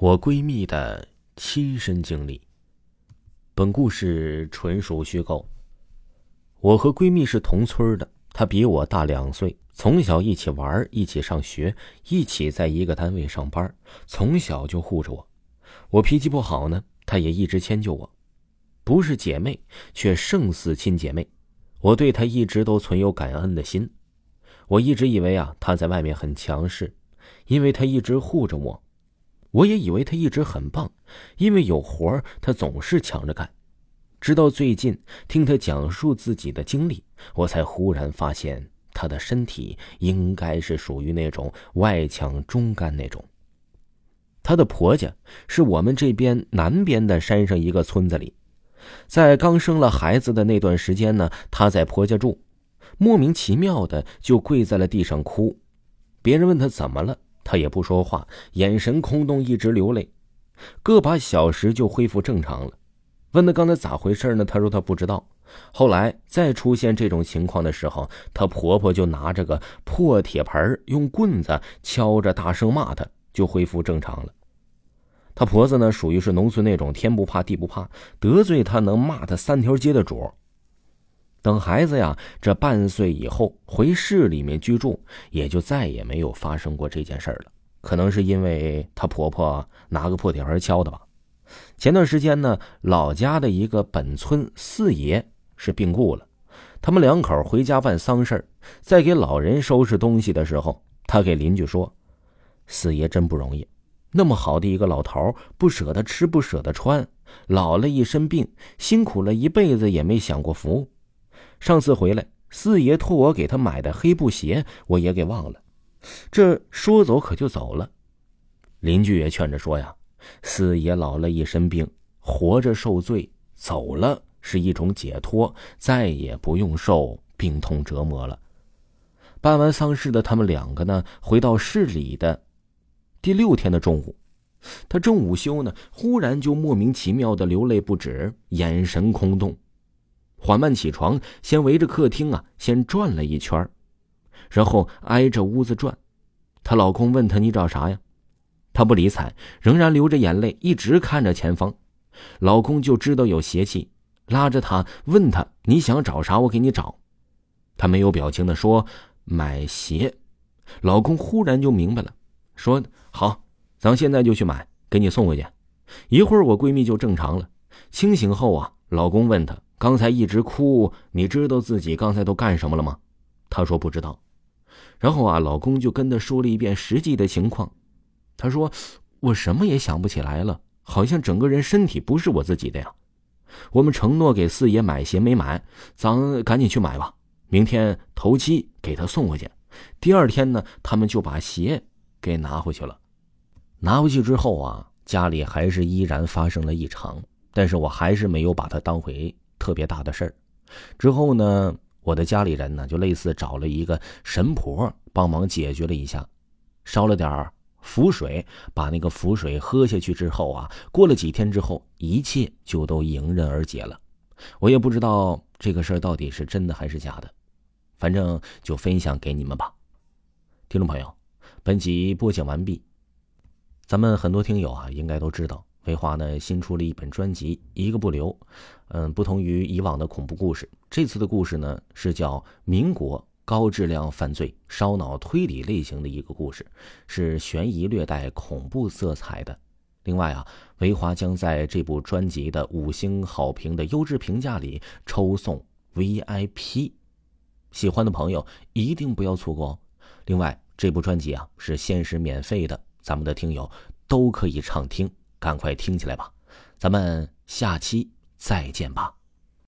我闺蜜的亲身经历。本故事纯属虚构。我和闺蜜是同村的，她比我大两岁，从小一起玩，一起上学，一起在一个单位上班，从小就护着我。我脾气不好呢，她也一直迁就我，不是姐妹，却胜似亲姐妹。我对她一直都存有感恩的心。我一直以为啊，她在外面很强势，因为她一直护着我。我也以为他一直很棒，因为有活儿他总是抢着干。直到最近听他讲述自己的经历，我才忽然发现他的身体应该是属于那种外强中干那种。她的婆家是我们这边南边的山上一个村子里，在刚生了孩子的那段时间呢，她在婆家住，莫名其妙的就跪在了地上哭，别人问她怎么了。他也不说话，眼神空洞，一直流泪。个把小时就恢复正常了。问他刚才咋回事呢？他说他不知道。后来再出现这种情况的时候，她婆婆就拿着个破铁盆，用棍子敲着，大声骂她，就恢复正常了。她婆子呢，属于是农村那种天不怕地不怕，得罪她能骂她三条街的主。等孩子呀，这半岁以后回市里面居住，也就再也没有发生过这件事了。可能是因为她婆婆拿个破铁盆敲的吧。前段时间呢，老家的一个本村四爷是病故了，他们两口回家办丧事在给老人收拾东西的时候，他给邻居说：“四爷真不容易，那么好的一个老头，不舍得吃，不舍得穿，老了一身病，辛苦了一辈子也没享过福。”上次回来，四爷托我给他买的黑布鞋，我也给忘了。这说走可就走了。邻居也劝着说呀：“四爷老了一身病，活着受罪，走了是一种解脱，再也不用受病痛折磨了。”办完丧事的他们两个呢，回到市里的第六天的中午，他正午休呢，忽然就莫名其妙的流泪不止，眼神空洞。缓慢起床，先围着客厅啊，先转了一圈然后挨着屋子转。她老公问她：“你找啥呀？”她不理睬，仍然流着眼泪，一直看着前方。老公就知道有邪气，拉着她问她：“你想找啥？我给你找。”她没有表情的说：“买鞋。”老公忽然就明白了，说：“好，咱现在就去买，给你送回去。”一会儿我闺蜜就正常了。清醒后啊，老公问她。刚才一直哭，你知道自己刚才都干什么了吗？她说不知道。然后啊，老公就跟她说了一遍实际的情况。她说：“我什么也想不起来了，好像整个人身体不是我自己的呀。”我们承诺给四爷买鞋没买，咱赶紧去买吧。明天头七给他送回去。第二天呢，他们就把鞋给拿回去了。拿回去之后啊，家里还是依然发生了异常，但是我还是没有把它当回。特别大的事儿，之后呢，我的家里人呢就类似找了一个神婆帮忙解决了一下，烧了点符水，把那个符水喝下去之后啊，过了几天之后，一切就都迎刃而解了。我也不知道这个事儿到底是真的还是假的，反正就分享给你们吧。听众朋友，本集播讲完毕。咱们很多听友啊，应该都知道。梅花呢新出了一本专辑《一个不留》，嗯，不同于以往的恐怖故事，这次的故事呢是叫民国高质量犯罪烧脑推理类型的一个故事，是悬疑略带恐怖色彩的。另外啊，维华将在这部专辑的五星好评的优质评价里抽送 VIP，喜欢的朋友一定不要错过哦。另外，这部专辑啊是限时免费的，咱们的听友都可以畅听。赶快听起来吧，咱们下期再见吧。